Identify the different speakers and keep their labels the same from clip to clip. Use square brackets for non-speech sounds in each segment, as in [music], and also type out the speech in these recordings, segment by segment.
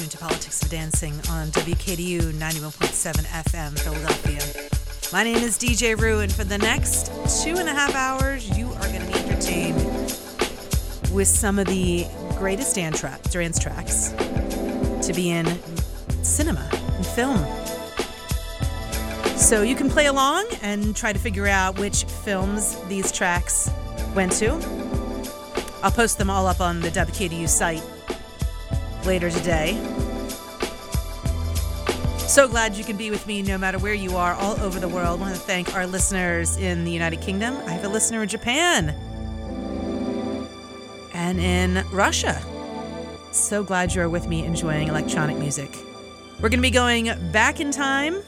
Speaker 1: tuned to Politics of Dancing on WKDU 91.7 FM, Philadelphia. My name is DJ Roo, and for the next two and a half hours, you are going to be entertained with some of the greatest dance, tra- dance tracks to be in cinema and film. So you can play along and try to figure out which films these tracks went to. I'll post them all up on the WKDU site later today. So glad you can be with me no matter where you are all over the world. I want to thank our listeners in the United Kingdom. I have a listener in Japan and in Russia. So glad you're with me enjoying electronic music. We're going to be going back in time.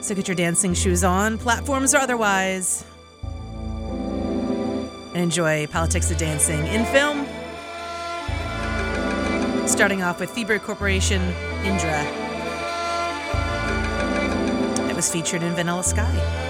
Speaker 1: So get your dancing shoes on, platforms or otherwise, and enjoy Politics of Dancing in film starting off with Thievery Corporation, Indra. It was featured in Vanilla Sky.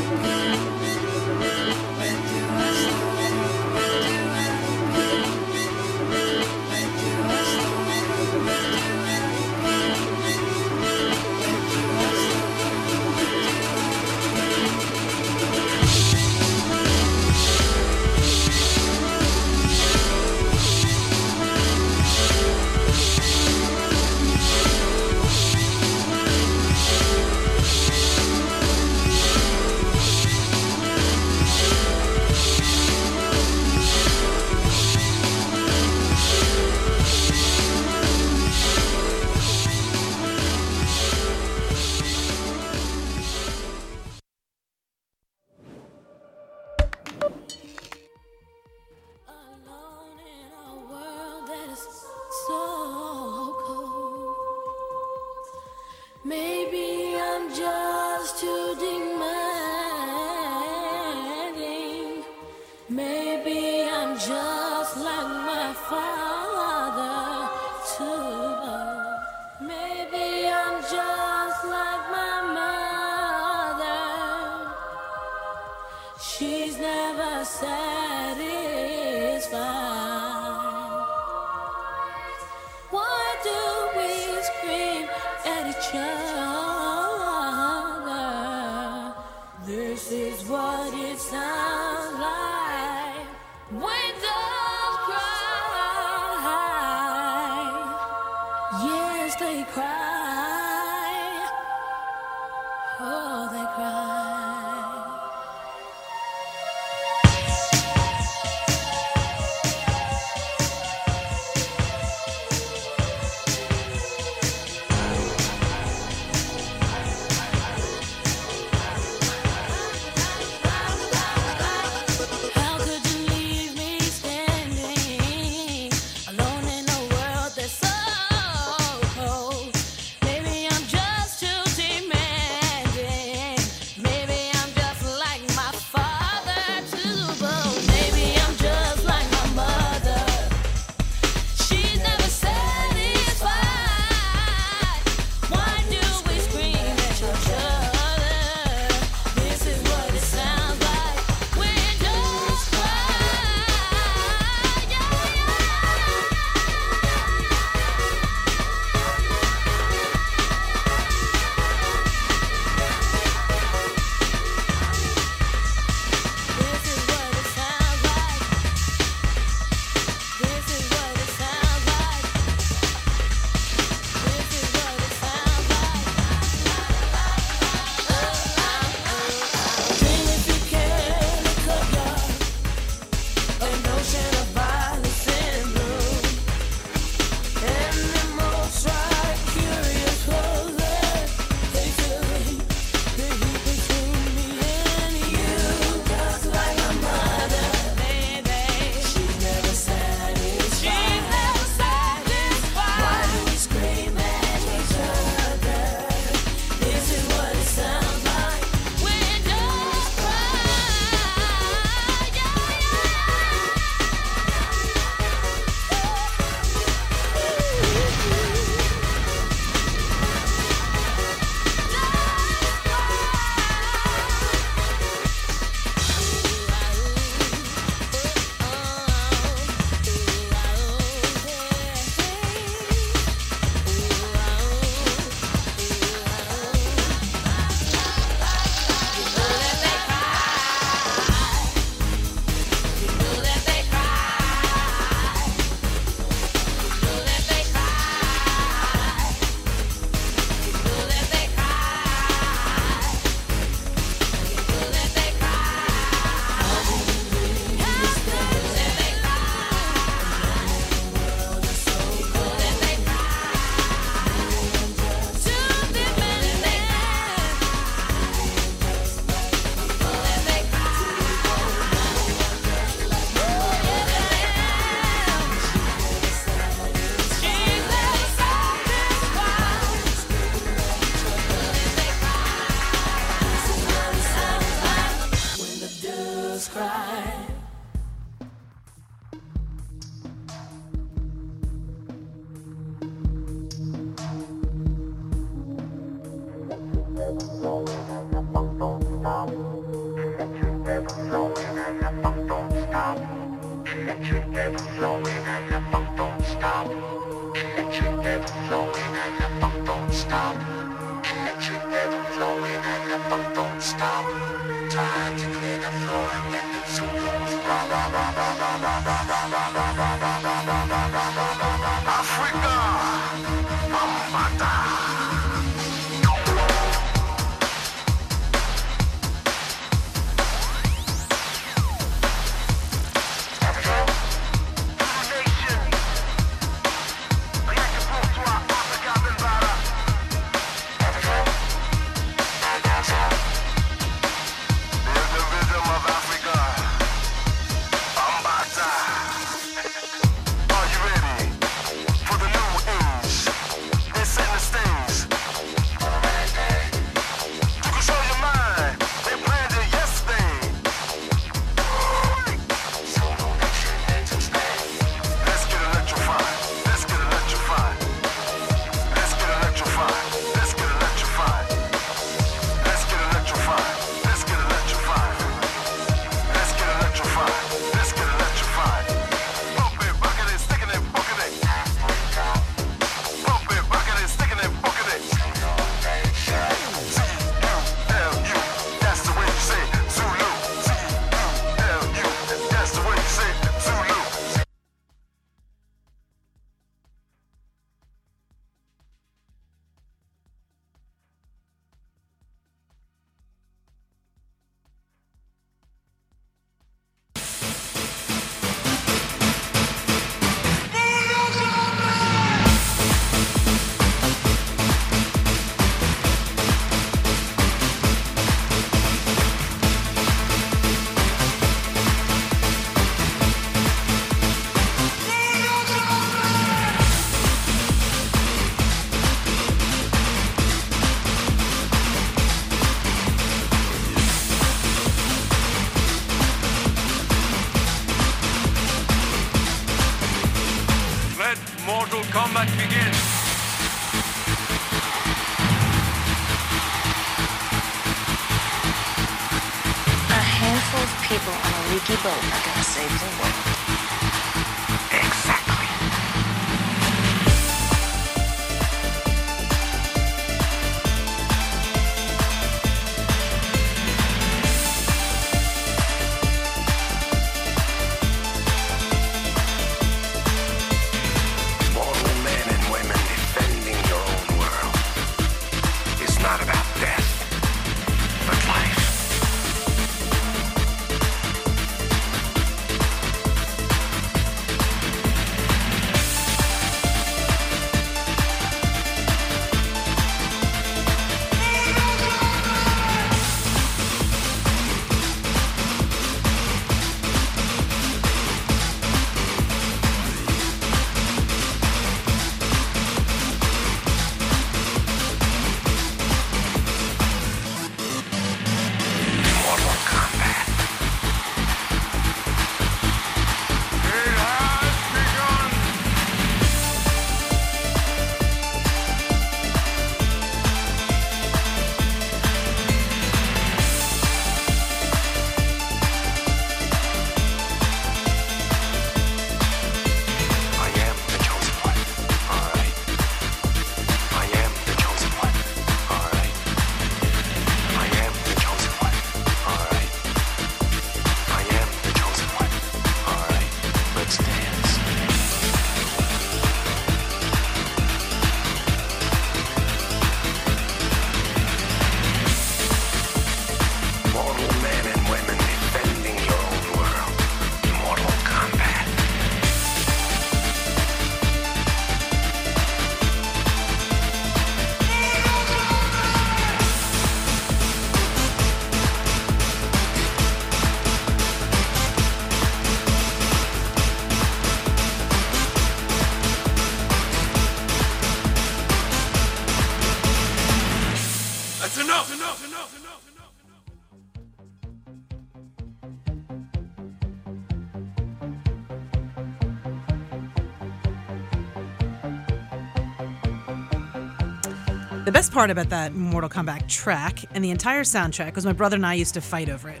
Speaker 1: Best part about that Mortal Kombat track and the entire soundtrack was my brother and I used to fight over it.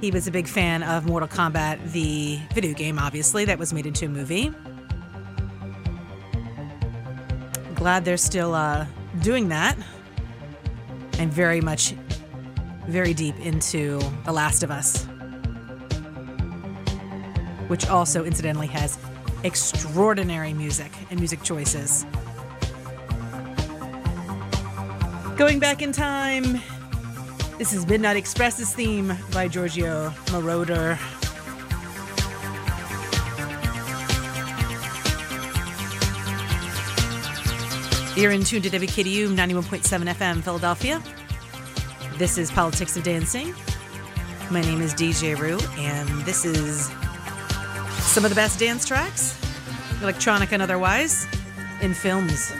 Speaker 1: He was a big fan of Mortal Kombat, the video game, obviously, that was made into a movie. Glad they're still uh, doing that. And very much, very deep into The Last of Us, which also, incidentally, has extraordinary music and music choices. Going back in time, this is Midnight Express's theme by Giorgio Moroder. You're in tune to WKDU 91.7 FM Philadelphia. This is Politics of Dancing. My name is DJ Roo, and this is some of the best dance tracks, electronic and otherwise, in films.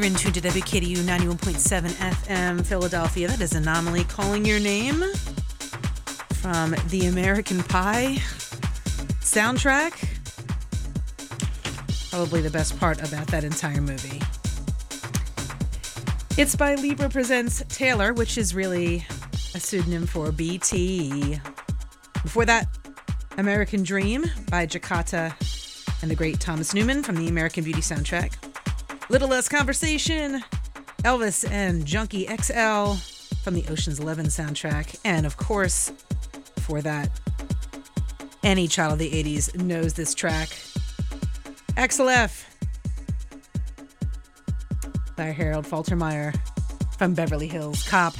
Speaker 2: You're in tune to WKDU 91.7 FM Philadelphia. That is Anomaly calling your name from the American Pie soundtrack. Probably the best part about that entire movie. It's by Libra Presents Taylor, which is really a pseudonym for BT. Before that, American Dream by Jakatta and the great Thomas Newman from the American Beauty soundtrack. Little Less Conversation, Elvis and Junkie XL from the Ocean's Eleven soundtrack. And of course, for that, any child of the 80s knows this track. Axel F by Harold Faltermeyer from Beverly Hills Cop.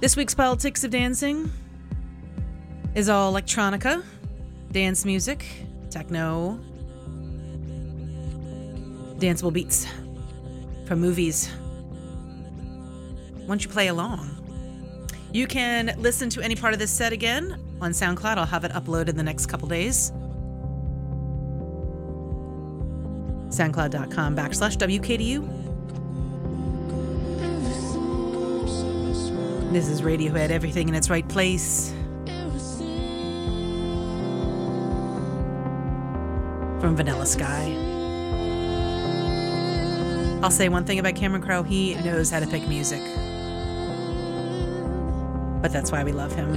Speaker 2: This week's Politics of Dancing is all electronica, dance music, techno, danceable beats from movies. Once you play along, you can listen to any part of this set again on SoundCloud. I'll have it uploaded in the next couple days. SoundCloud.com backslash WKDU. This is Radiohead, everything in its right place. from Vanilla Sky. I'll say one thing about Cameron Crowe he knows how to pick music. But that's why we love him.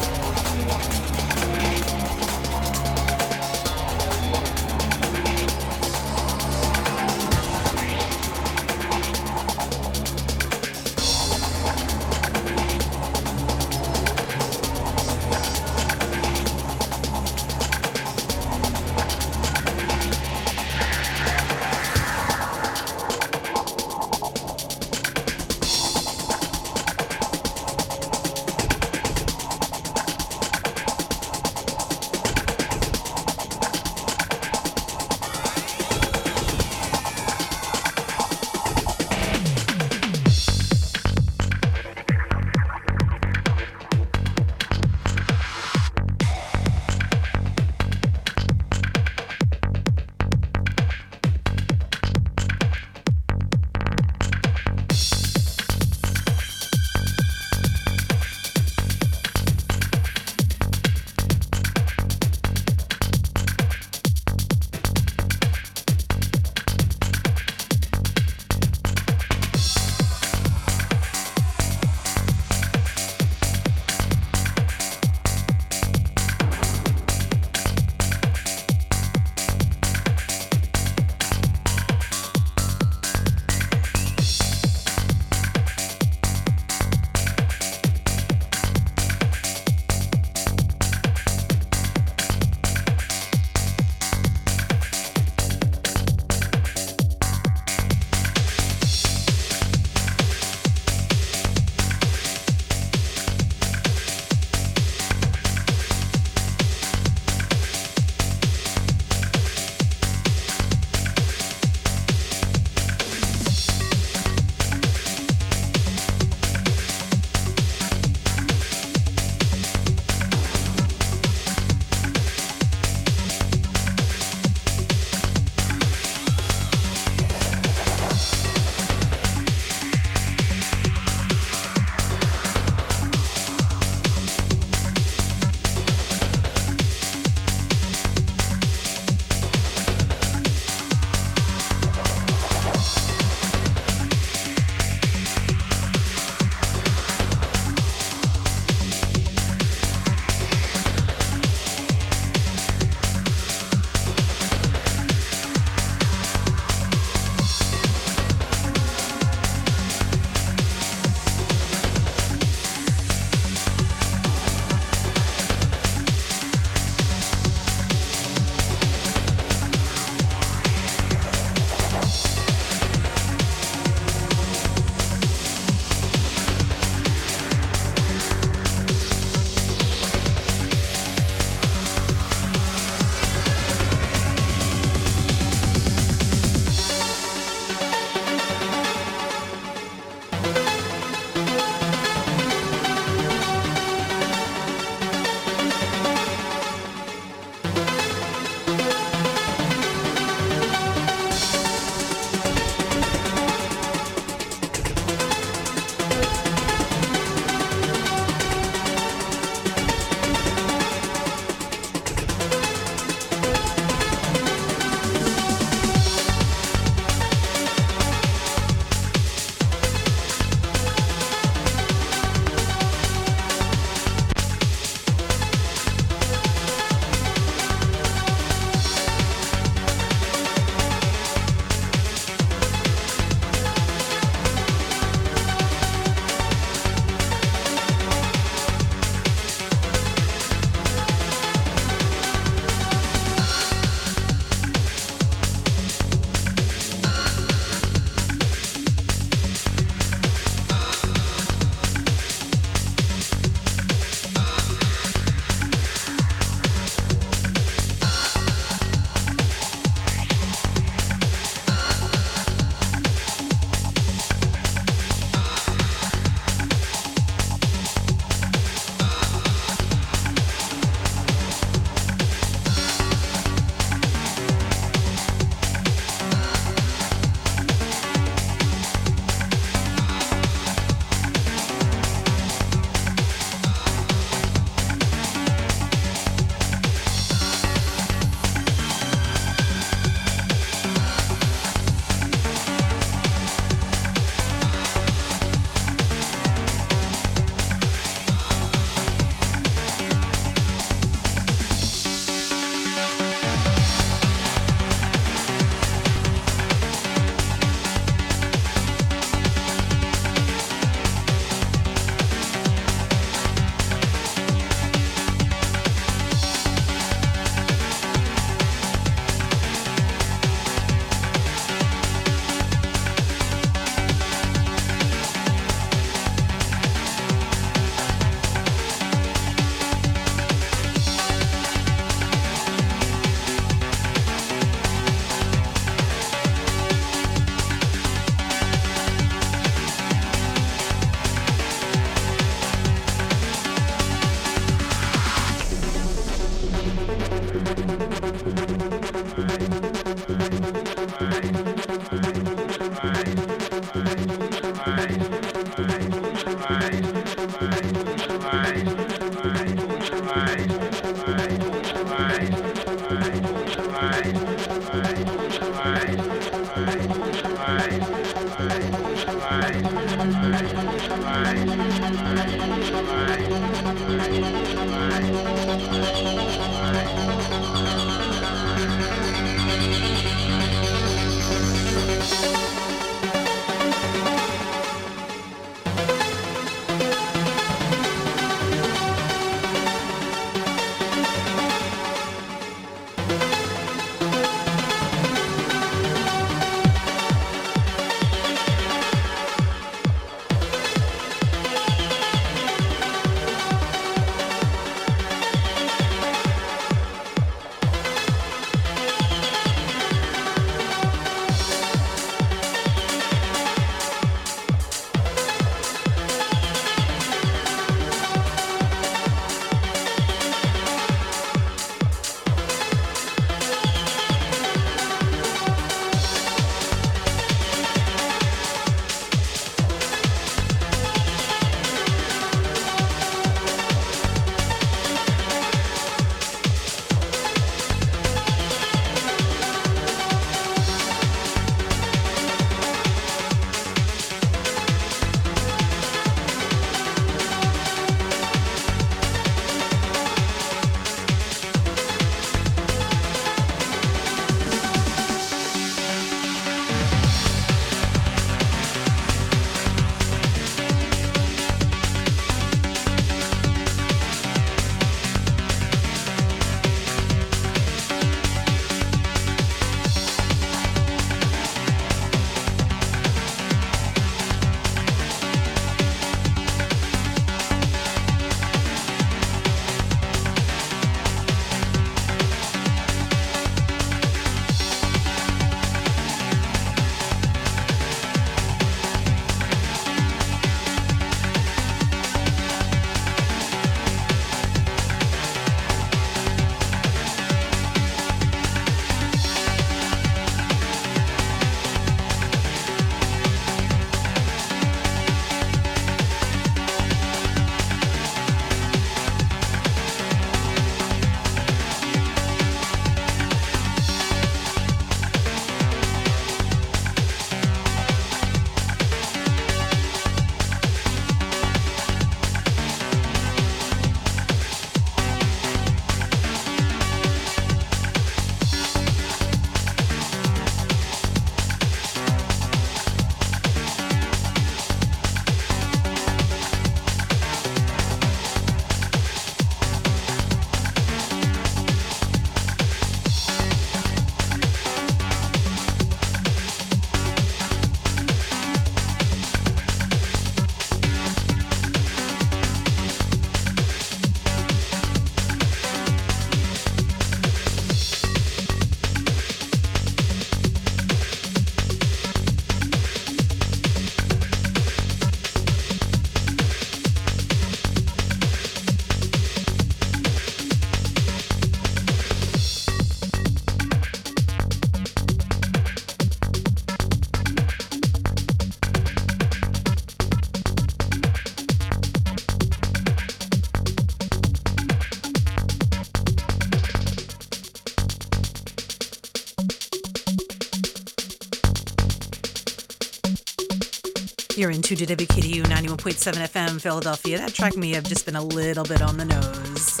Speaker 1: Into WKDU 91.7 FM Philadelphia. That track may have just been a little bit on the nose,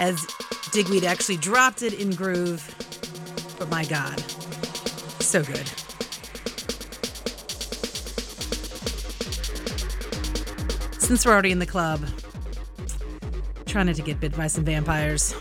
Speaker 1: as Digweed actually dropped it in groove. But my God, so good. Since we're already in the club, trying not to get bit by some vampires.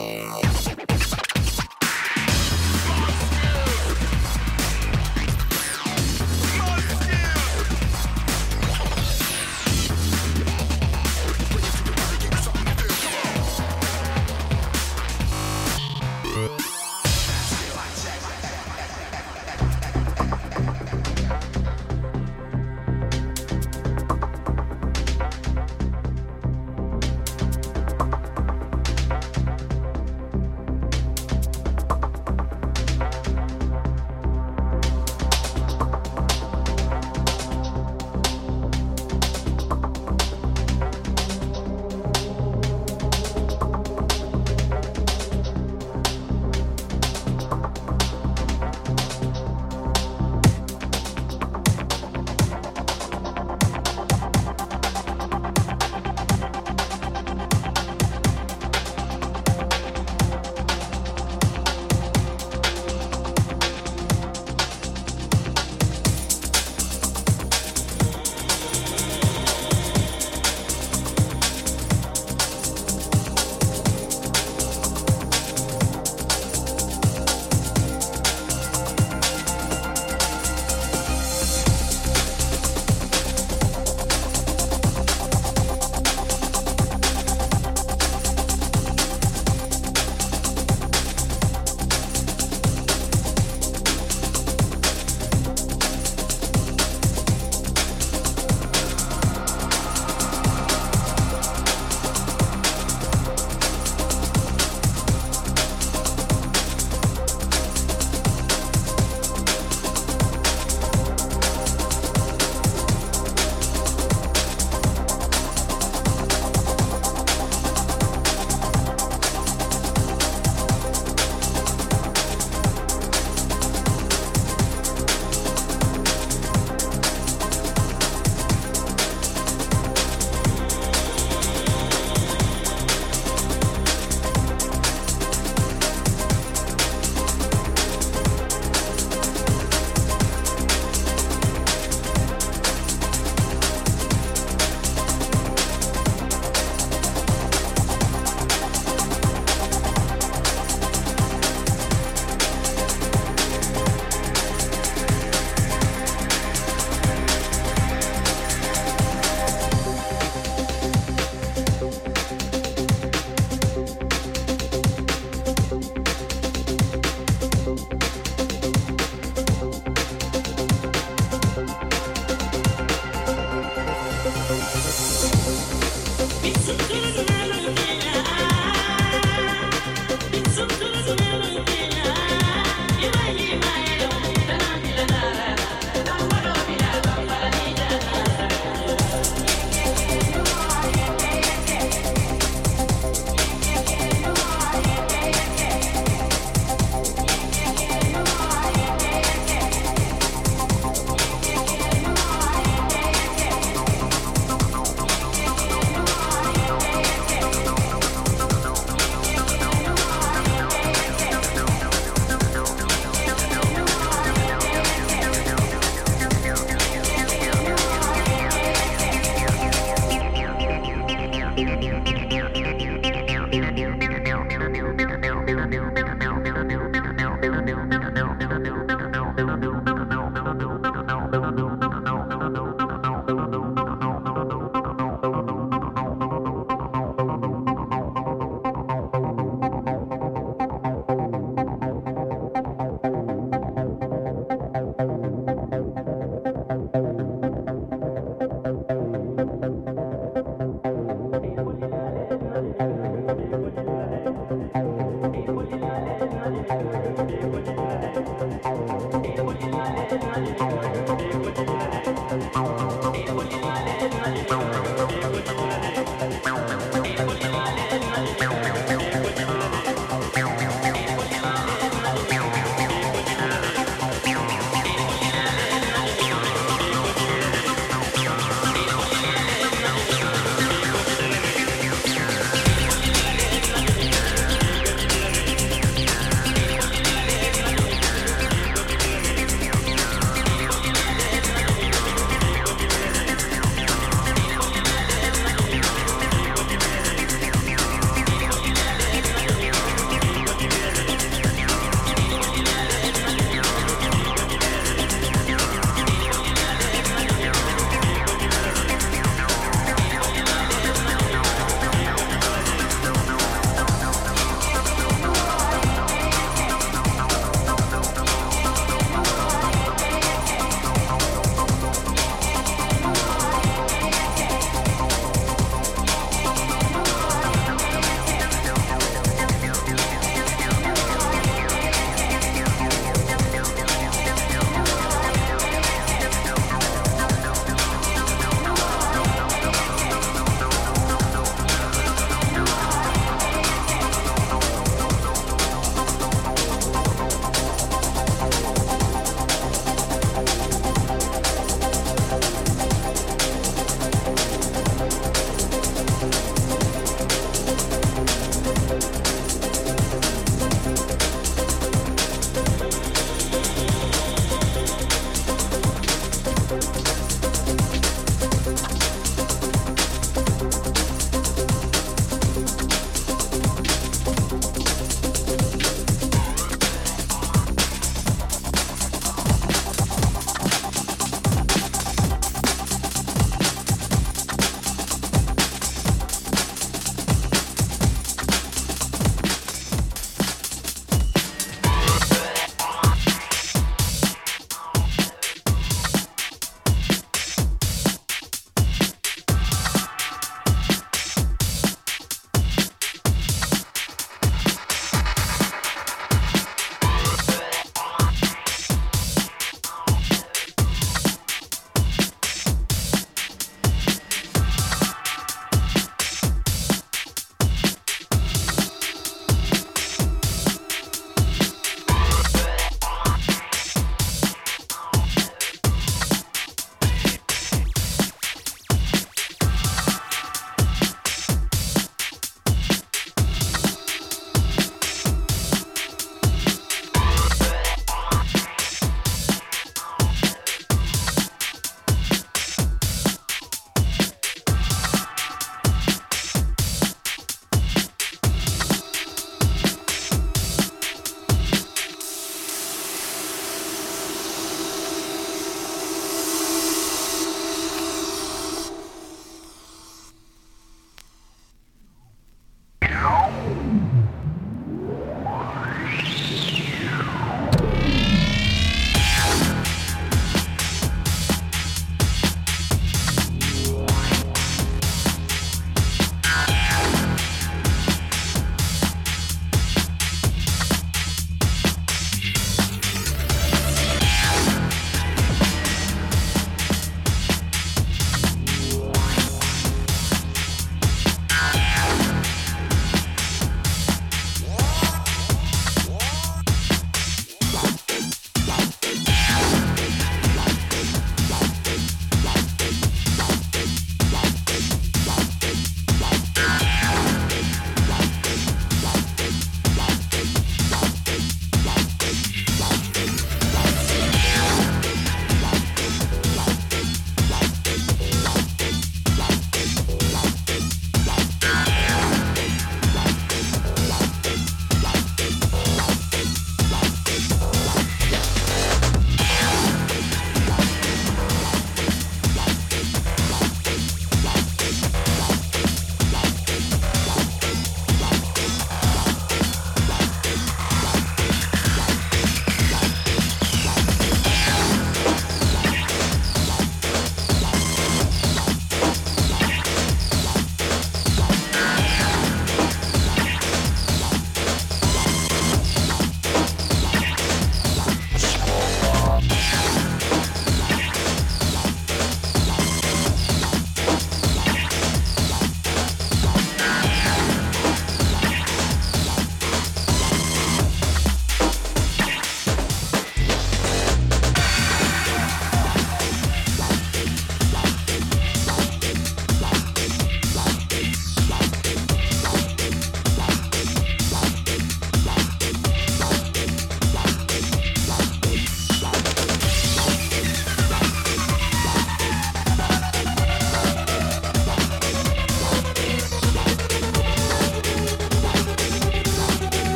Speaker 1: Yeah.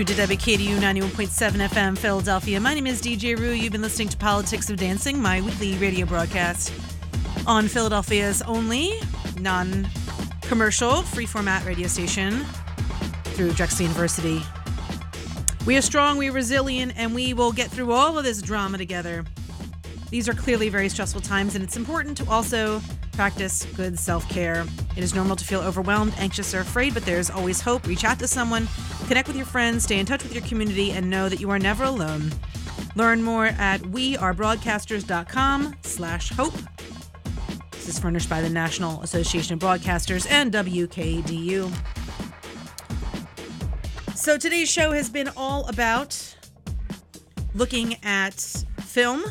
Speaker 1: To WKDU 91.7 FM Philadelphia. My name is DJ Roo. You've been listening to Politics of Dancing, my weekly radio broadcast on Philadelphia's only non commercial free format radio station through Drexel University. We are strong, we are resilient, and we will get through all of this drama together. These are clearly very stressful times, and it's important to also practice good self care. It is normal to feel overwhelmed, anxious, or afraid, but there's always hope. Reach out to someone, connect with your friends, stay in touch with your community, and know that you are never alone. Learn more at wearebroadcasters.com slash hope. This is furnished by the National Association of Broadcasters and WKDU. So today's show has been all about looking at film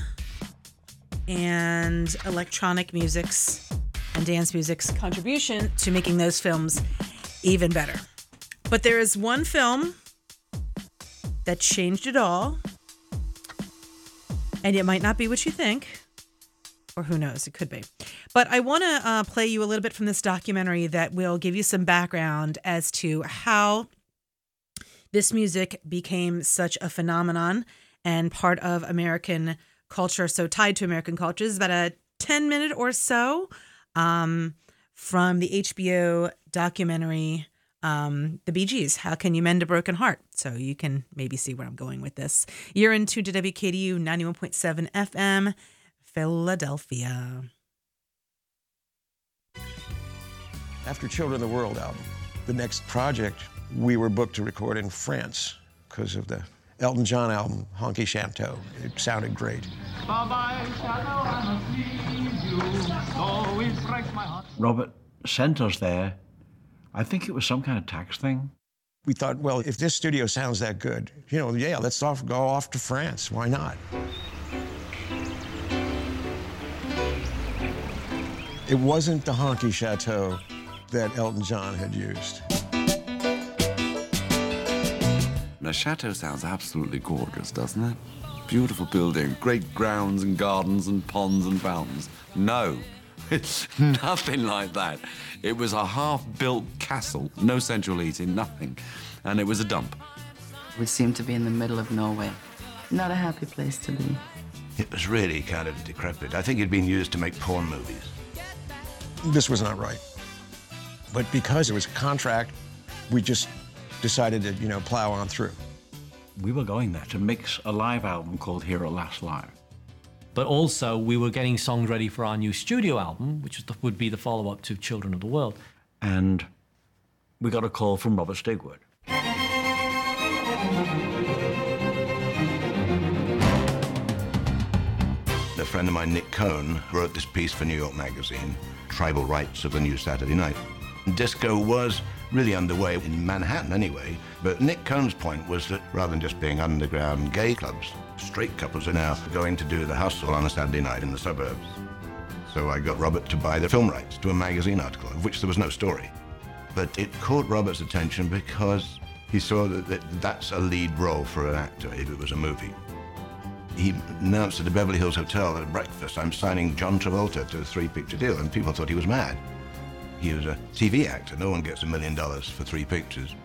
Speaker 1: and electronic music's and dance music's contribution to making those films even better. But there is one film that changed it all, and it might not be what you think, or who knows, it could be. But I want to uh, play you a little bit from this documentary that will give you some background as to how this music became such a phenomenon and part of American culture, so tied to American culture. It's about a 10 minute or so um, from the HBO documentary um, The Bee Gees, How Can You Mend a Broken Heart? So you can maybe see where I'm going with this. You're in to WKDU 91.7 FM, Philadelphia.
Speaker 3: After Children of the World album, the next project we were booked to record in France because of the Elton John album, Honky Chateau. It sounded great.
Speaker 4: Robert sent us there. I think it was some kind of tax thing.
Speaker 3: We thought, well, if this studio sounds that good, you know, yeah, let's off, go off to France. Why not? It wasn't the Honky Chateau that Elton John had used.
Speaker 5: The chateau sounds absolutely gorgeous, doesn't it? Beautiful building, great grounds and gardens and ponds and fountains. No, it's [laughs] nothing like that. It was a half built castle, no central heating, nothing. And it was a dump.
Speaker 6: We seemed to be in the middle of nowhere. Not a happy place to be.
Speaker 7: It was really kind of decrepit. I think it'd been used to make porn movies.
Speaker 3: This was not right. But because it was a contract, we just decided to, you know, plow on through.
Speaker 4: We were going there to mix a live album called Here at Last Live.
Speaker 8: But also, we were getting songs ready for our new studio album, which the, would be the follow up to Children of the World.
Speaker 4: And we got a call from Robert Stigwood.
Speaker 7: A friend of mine, Nick Cohn, wrote this piece for New York Magazine, Tribal Rites of the New Saturday Night. Disco was really underway in Manhattan anyway. But Nick Cohn's point was that rather than just being underground gay clubs, straight couples are now going to do the hustle on a Saturday night in the suburbs. So I got Robert to buy the film rights to a magazine article, of which there was no story. But it caught Robert's attention because he saw that that's a lead role for an actor if it was a movie. He announced at the Beverly Hills Hotel at breakfast, I'm signing John Travolta to a three-picture deal, and people thought he was mad. He was a TV actor. No one gets a million dollars for three pictures.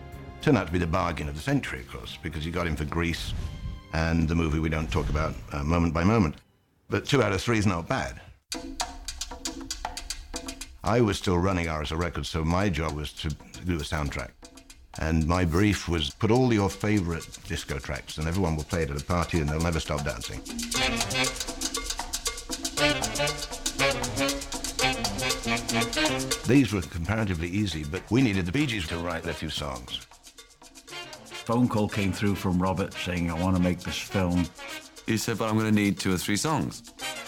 Speaker 7: Turned out to be the bargain of the century, of course, because you got him for Grease and the movie we don't talk about uh, moment by moment. But two out of three is not bad. I was still running RSO Records, so my job was to do a soundtrack. And my brief was put all your favorite disco tracks, and everyone will play it at a party and they'll never stop dancing. These were comparatively easy, but we needed the Bee Gees to write a few songs.
Speaker 4: Phone call came through from Robert saying, I want to make this film.
Speaker 5: He said, but I'm going to need two or three songs.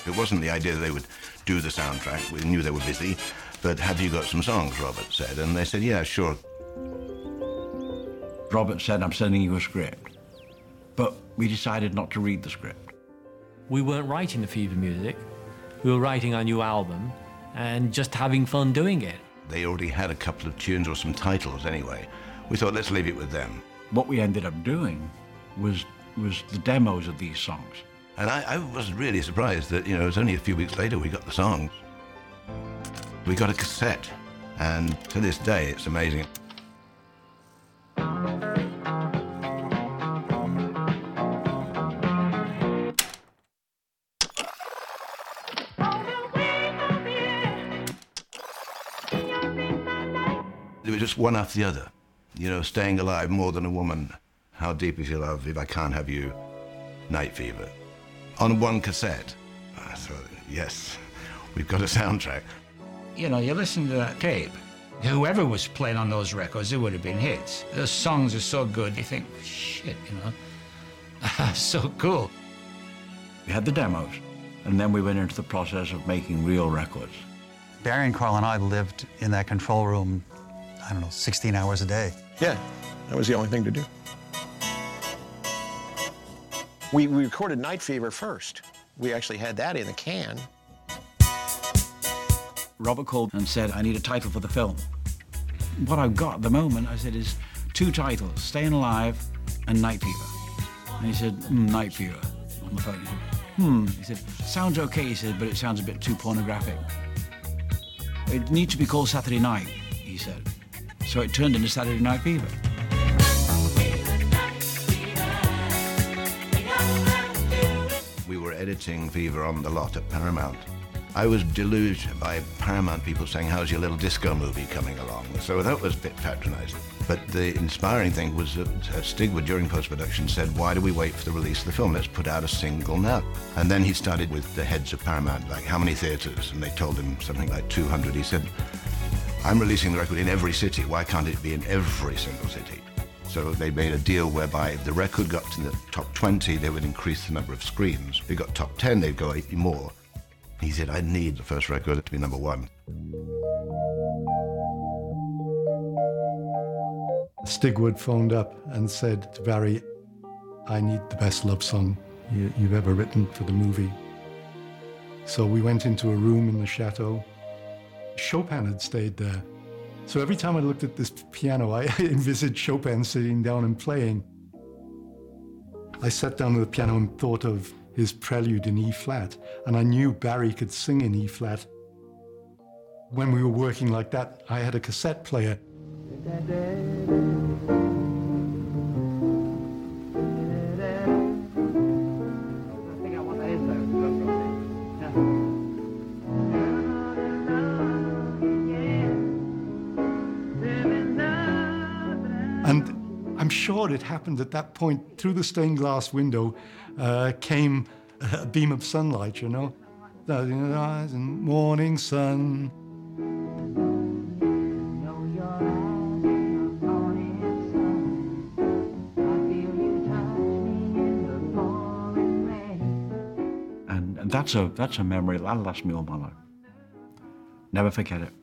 Speaker 7: It wasn't the idea that they would do the soundtrack. We knew they were busy. But have you got some songs, Robert said. And they said, yeah, sure.
Speaker 4: Robert said, I'm sending you a script. But we decided not to read the script.
Speaker 8: We weren't writing the Fever music. We were writing our new album and just having fun doing it.
Speaker 7: They already had a couple of tunes or some titles anyway. We thought, let's leave it with them
Speaker 4: what we ended up doing was was the demos of these songs.
Speaker 7: And I, I was really surprised that, you know, it was only a few weeks later we got the songs. We got a cassette, and to this day it's amazing. It was just one after the other. You know, staying alive more than a woman. How deep is your love if I can't have you? Night Fever. On one cassette. Ah, I thought, yes, we've got a soundtrack.
Speaker 9: You know, you listen to that tape. Whoever was playing on those records, it would have been hits. Those songs are so good, you think, shit, you know, [laughs] so cool.
Speaker 4: We had the demos, and then we went into the process of making real records.
Speaker 10: Barry and Carl and I lived in that control room, I don't know, 16 hours a day.
Speaker 3: Yeah, that was the only thing to do. We, we recorded Night Fever first. We actually had that in the can.
Speaker 4: Robert called and said, I need a title for the film. What I've got at the moment, I said, is two titles, Staying Alive and Night Fever. And he said, mm, Night Fever on the phone. Hmm. He said, sounds okay, he said, but it sounds a bit too pornographic. It needs to be called Saturday Night, he said. So it turned into Saturday Night Fever.
Speaker 7: We were editing Fever on the lot at Paramount. I was deluged by Paramount people saying, how's your little disco movie coming along? So that was a bit patronizing. But the inspiring thing was that uh, Stigwood, during post-production, said, why do we wait for the release of the film? Let's put out a single now. And then he started with the heads of Paramount, like, how many theaters? And they told him something like 200. He said, I'm releasing the record in every city. Why can't it be in every single city? So they made a deal whereby if the record got to the top 20, they would increase the number of screens. If it got top 10, they'd go 80 more. He said, I need the first record to be number one.
Speaker 11: Stigwood phoned up and said to Barry, I need the best love song you, you've ever written for the movie. So we went into a room in the chateau. Chopin had stayed there. So every time I looked at this piano, I [laughs] envisaged Chopin sitting down and playing. I sat down at the piano and thought of his prelude in E flat, and I knew Barry could sing in E flat. When we were working like that, I had a cassette player. And I'm sure it happened at that point. Through the stained glass window uh, came a beam of sunlight, you know. Eyes and morning sun.
Speaker 4: And, and that's a that's a memory that'll last me all my life. Never forget it.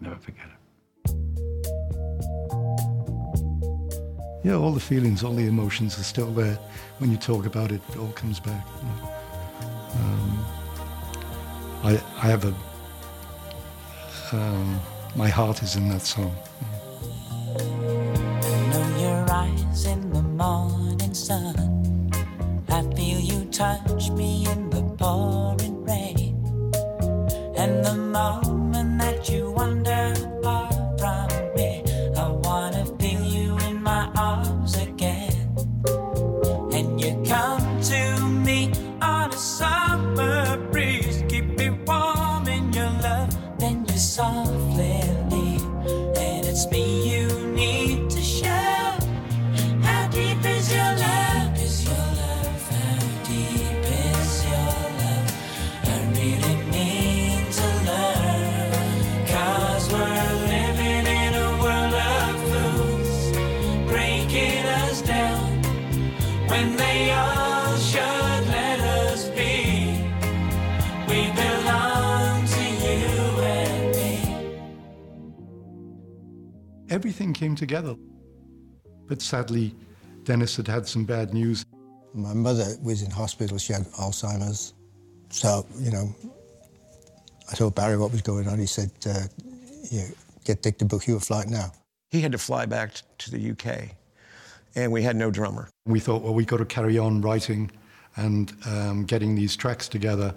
Speaker 4: Never forget it.
Speaker 11: Yeah, all the feelings, all the emotions are still there. When you talk about it, it all comes back. Um, I, I have a, um, my heart is in that song.
Speaker 12: know your eyes in the morning sun. I feel you touch me in the pouring rain. And the moment
Speaker 11: Everything came together. But sadly, Dennis had had some bad news.
Speaker 13: My mother was in hospital. She had Alzheimer's. So, you know, I told Barry what was going on. He said, uh, yeah, get Dick to book you a flight now.
Speaker 3: He had to fly back to the UK, and we had no drummer.
Speaker 11: We thought, well, we've got to carry on writing and um, getting these tracks together.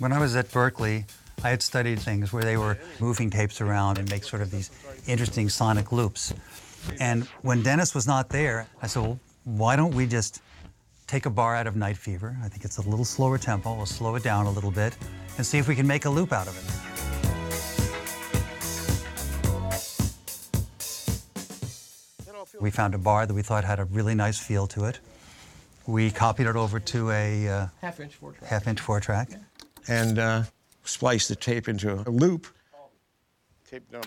Speaker 10: When I was at Berklee, I had studied things where they were moving tapes around and make sort of these interesting sonic loops. And when Dennis was not there, I said, well, why don't we just take a bar out of Night Fever. I think it's a little slower tempo. We'll slow it down a little bit and see if we can make a loop out of it. We found a bar that we thought had a really nice feel to it. We copied it over to a uh,
Speaker 3: Half inch four track.
Speaker 10: half inch four track.
Speaker 3: And uh, spliced the tape into a loop. Tape dump.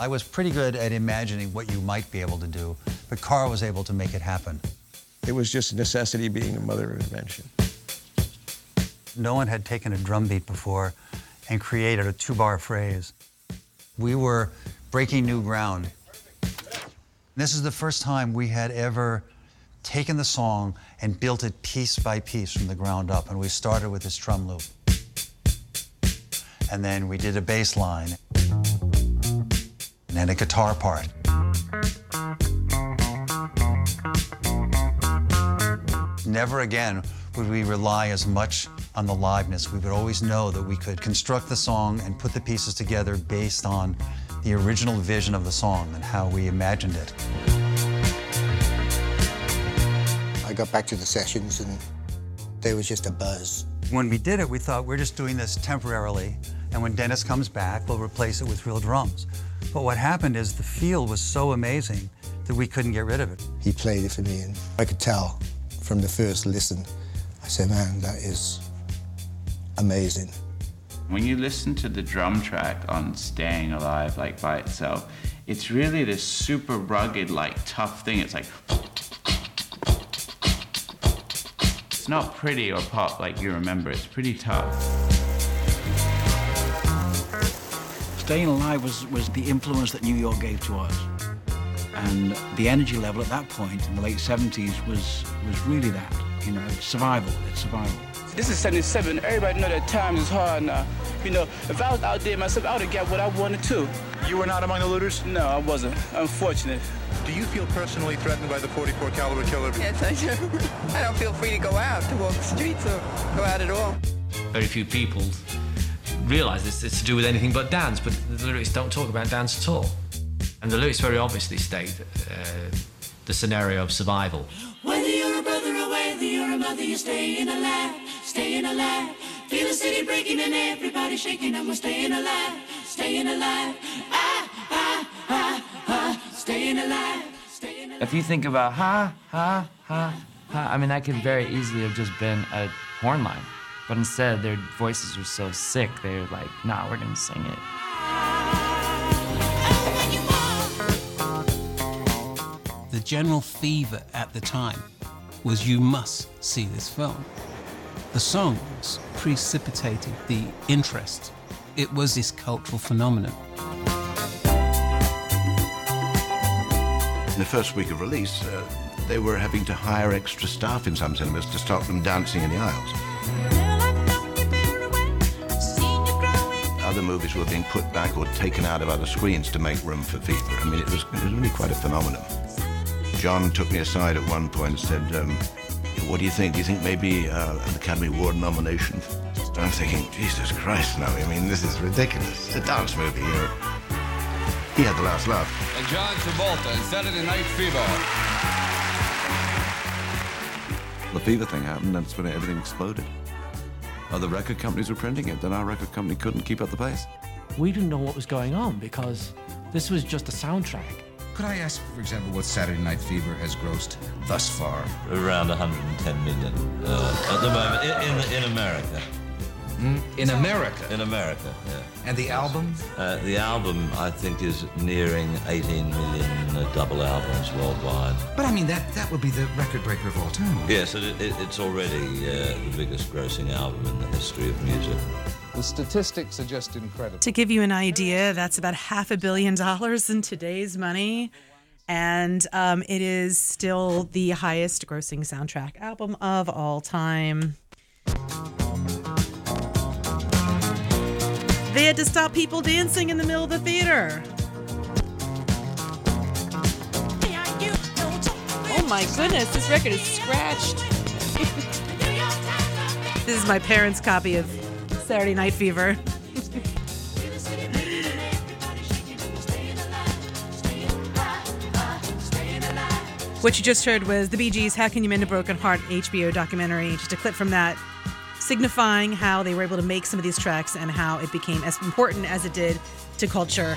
Speaker 10: I was pretty good at imagining what you might be able to do, but Carl was able to make it happen.
Speaker 3: It was just necessity being the mother of invention.
Speaker 10: No one had taken a drum beat before and created a two bar phrase. We were breaking new ground. This is the first time we had ever taken the song and built it piece by piece from the ground up. And we started with this drum loop. And then we did a bass line. And then a guitar part. Never again would we rely as much on the liveness. We would always know that we could construct the song and put the pieces together based on the original vision of the song and how we imagined it.
Speaker 13: Got back to the sessions and there was just a buzz.
Speaker 10: When we did it, we thought we're just doing this temporarily, and when Dennis comes back, we'll replace it with real drums. But what happened is the feel was so amazing that we couldn't get rid of it.
Speaker 13: He played it for me and I could tell from the first listen. I said, man, that is amazing.
Speaker 14: When you listen to the drum track on Staying Alive, like by itself, it's really this super rugged, like tough thing. It's like. It's not pretty or pop like you remember, it's pretty tough.
Speaker 4: Staying Alive was, was the influence that New York gave to us. And the energy level at that point in the late 70s was, was really that. You know, it's survival. It's survival.
Speaker 15: This is 77. Everybody know that times is hard now. You know, if I was out there myself, I would have got what I wanted too.
Speaker 16: You were not among the looters?
Speaker 15: No, I wasn't. Unfortunate.
Speaker 16: Do you feel personally threatened by the 44 caliber killer?
Speaker 17: Yes, I do. [laughs] I don't feel free to go out, to walk the streets or go out at all.
Speaker 8: Very few people realise this it's to do with anything but dance, but the lyrics don't talk about dance at all. And the lyrics very obviously state uh, the scenario of survival.
Speaker 12: Whether you're a brother or whether you're a mother, you're staying alive, staying alive. Feel the city breaking and everybody shaking, and we're staying alive, staying alive. Ah, ah, ah, ah, staying alive.
Speaker 18: If you think about ha, ha, ha, ha, I mean, that could very easily have just been a horn line. But instead, their voices were so sick, they were like, nah, we're gonna sing it.
Speaker 19: The general fever at the time was you must see this film. The songs precipitated the interest. It was this cultural phenomenon.
Speaker 7: In the first week of release, uh, they were having to hire extra staff in some cinemas to stop them dancing in the aisles. Other movies were being put back or taken out of other screens to make room for Fever. I mean, it was, it was really quite a phenomenon. John took me aside at one point and said, um, what do you think? Do you think maybe uh, an Academy Award nomination? And I'm thinking, Jesus Christ, no. I mean, this is ridiculous. It's a dance movie. You know. He had the last laugh.
Speaker 20: And John Travolta in Saturday Night Fever.
Speaker 5: The fever thing happened, and that's when everything exploded. Other record companies were printing it, then our record company couldn't keep up the pace.
Speaker 8: We didn't know what was going on because this was just a soundtrack.
Speaker 21: Could I ask, for example, what Saturday Night Fever has grossed thus far?
Speaker 22: Around 110 million uh, at the moment in, in, in America.
Speaker 21: Mm, in America?
Speaker 22: In America, yeah.
Speaker 21: And the album?
Speaker 22: Uh, the album, I think, is nearing 18 million uh, double albums worldwide.
Speaker 21: But I mean, that, that would be the record breaker of all time.
Speaker 22: Yes, it, it, it's already uh, the biggest grossing album in the history of music.
Speaker 20: The statistics are just incredible.
Speaker 1: To give you an idea, that's about half a billion dollars in today's money. And um, it is still the highest grossing soundtrack album of all time. They had to stop people dancing in the middle of the theater. Oh my goodness, this record is scratched. [laughs] this is my parents' copy of Saturday Night Fever. [laughs]
Speaker 12: What you just heard was the Bee Gees' How Can You Mend a Broken Heart HBO documentary. Just a clip from that signifying how they were able to make some of these tracks and how it became as important as it did to culture.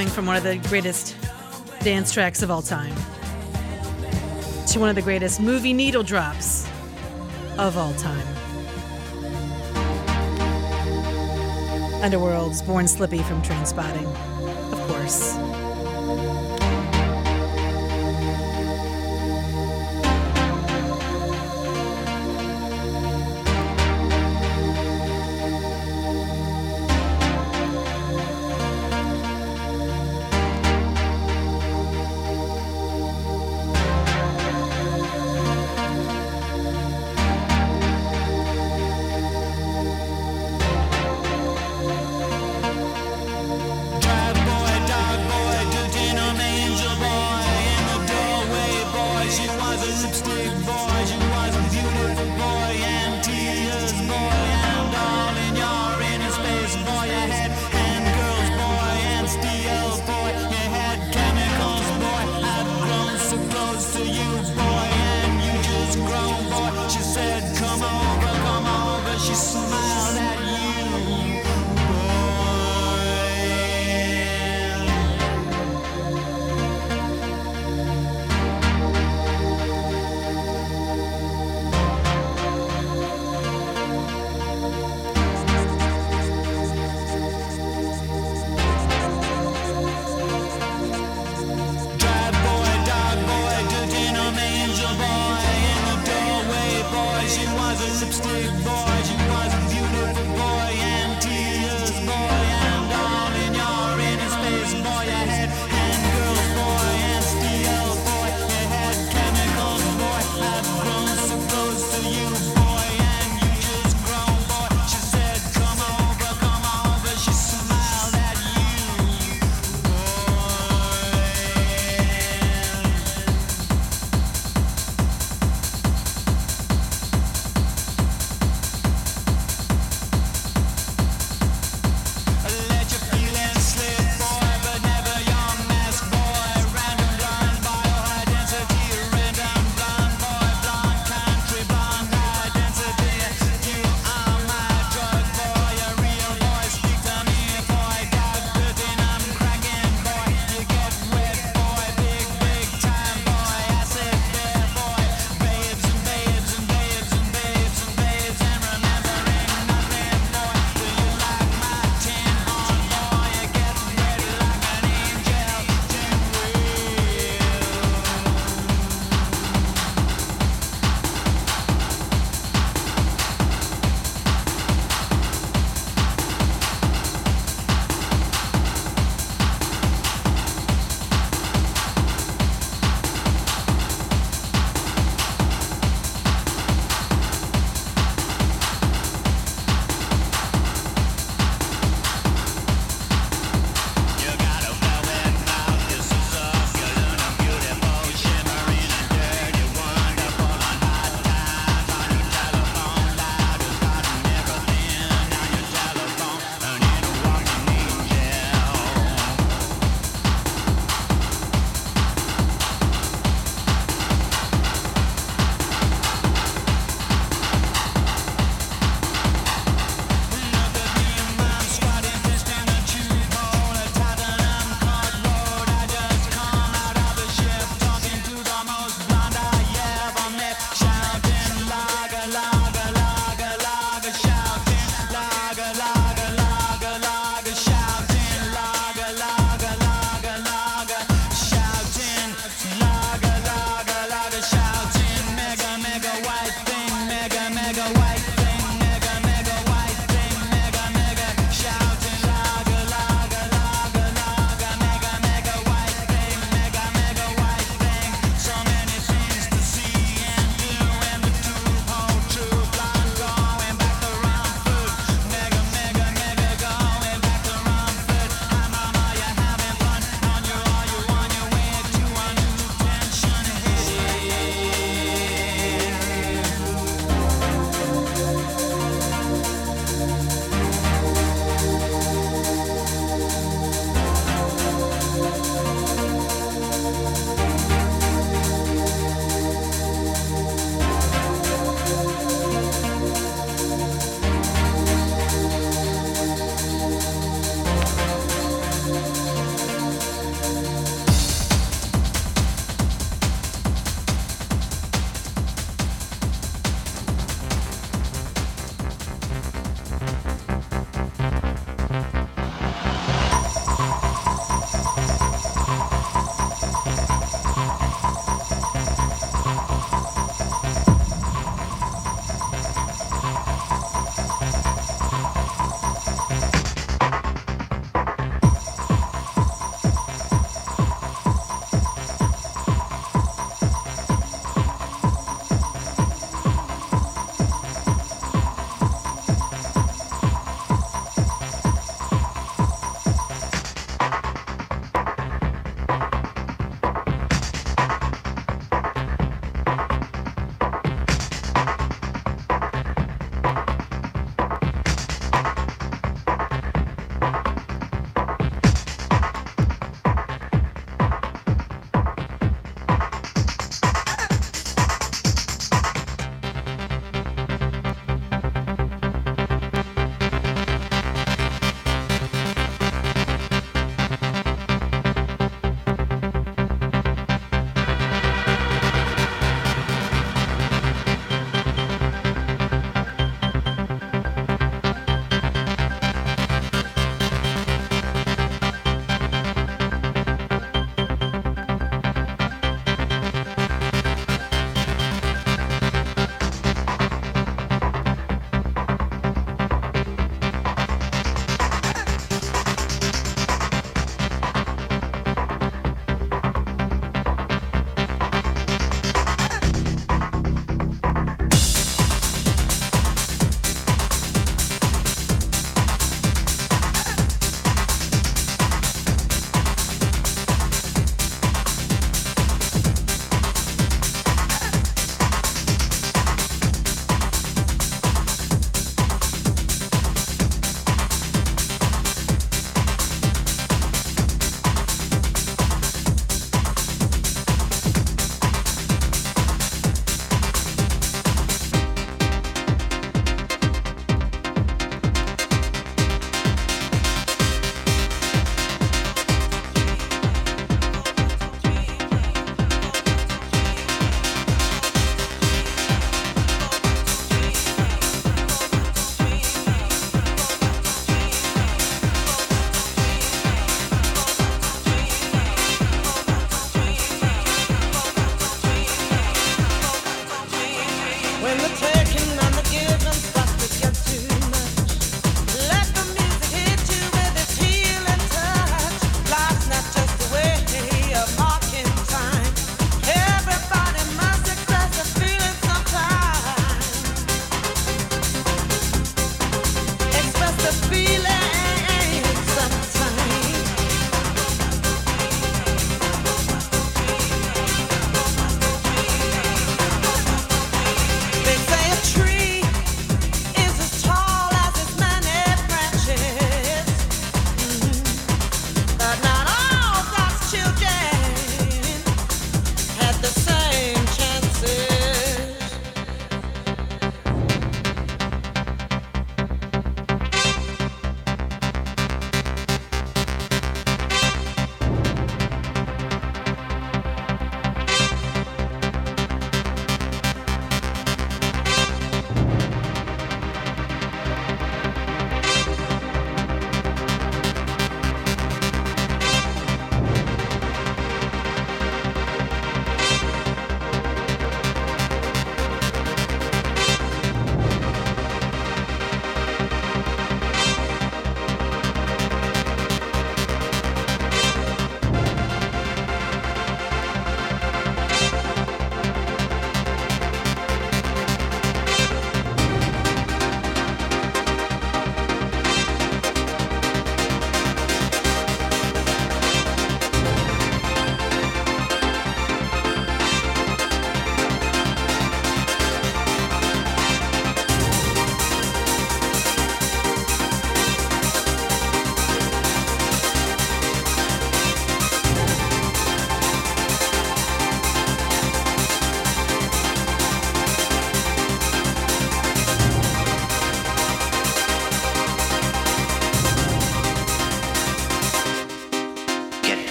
Speaker 12: Going from one of the greatest dance tracks of all time to one of the greatest movie needle drops of all time. Underworld's Born Slippy from Trainspotting,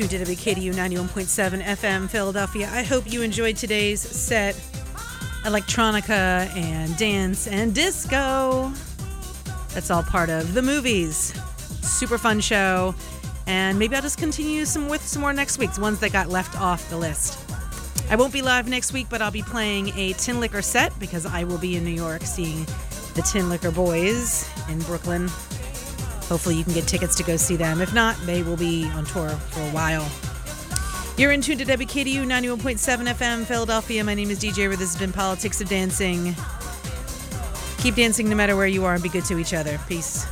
Speaker 12: In to
Speaker 1: WKDU 91.7 FM Philadelphia. I hope you enjoyed today's set. Electronica and dance and disco. That's all part of the movies. Super fun show. And maybe I'll just continue some with some more next week's ones that got left off the list. I won't be live next week, but I'll be playing a Tin Liquor set because I will be in New York seeing the Tin Liquor Boys in Brooklyn. Hopefully, you can get tickets to go see them. If not, they will be on tour for a while. You're in tune to WKDU 91.7 FM Philadelphia. My name is DJ Roo This has been Politics of Dancing. Keep dancing no matter where you are and be good to each other. Peace.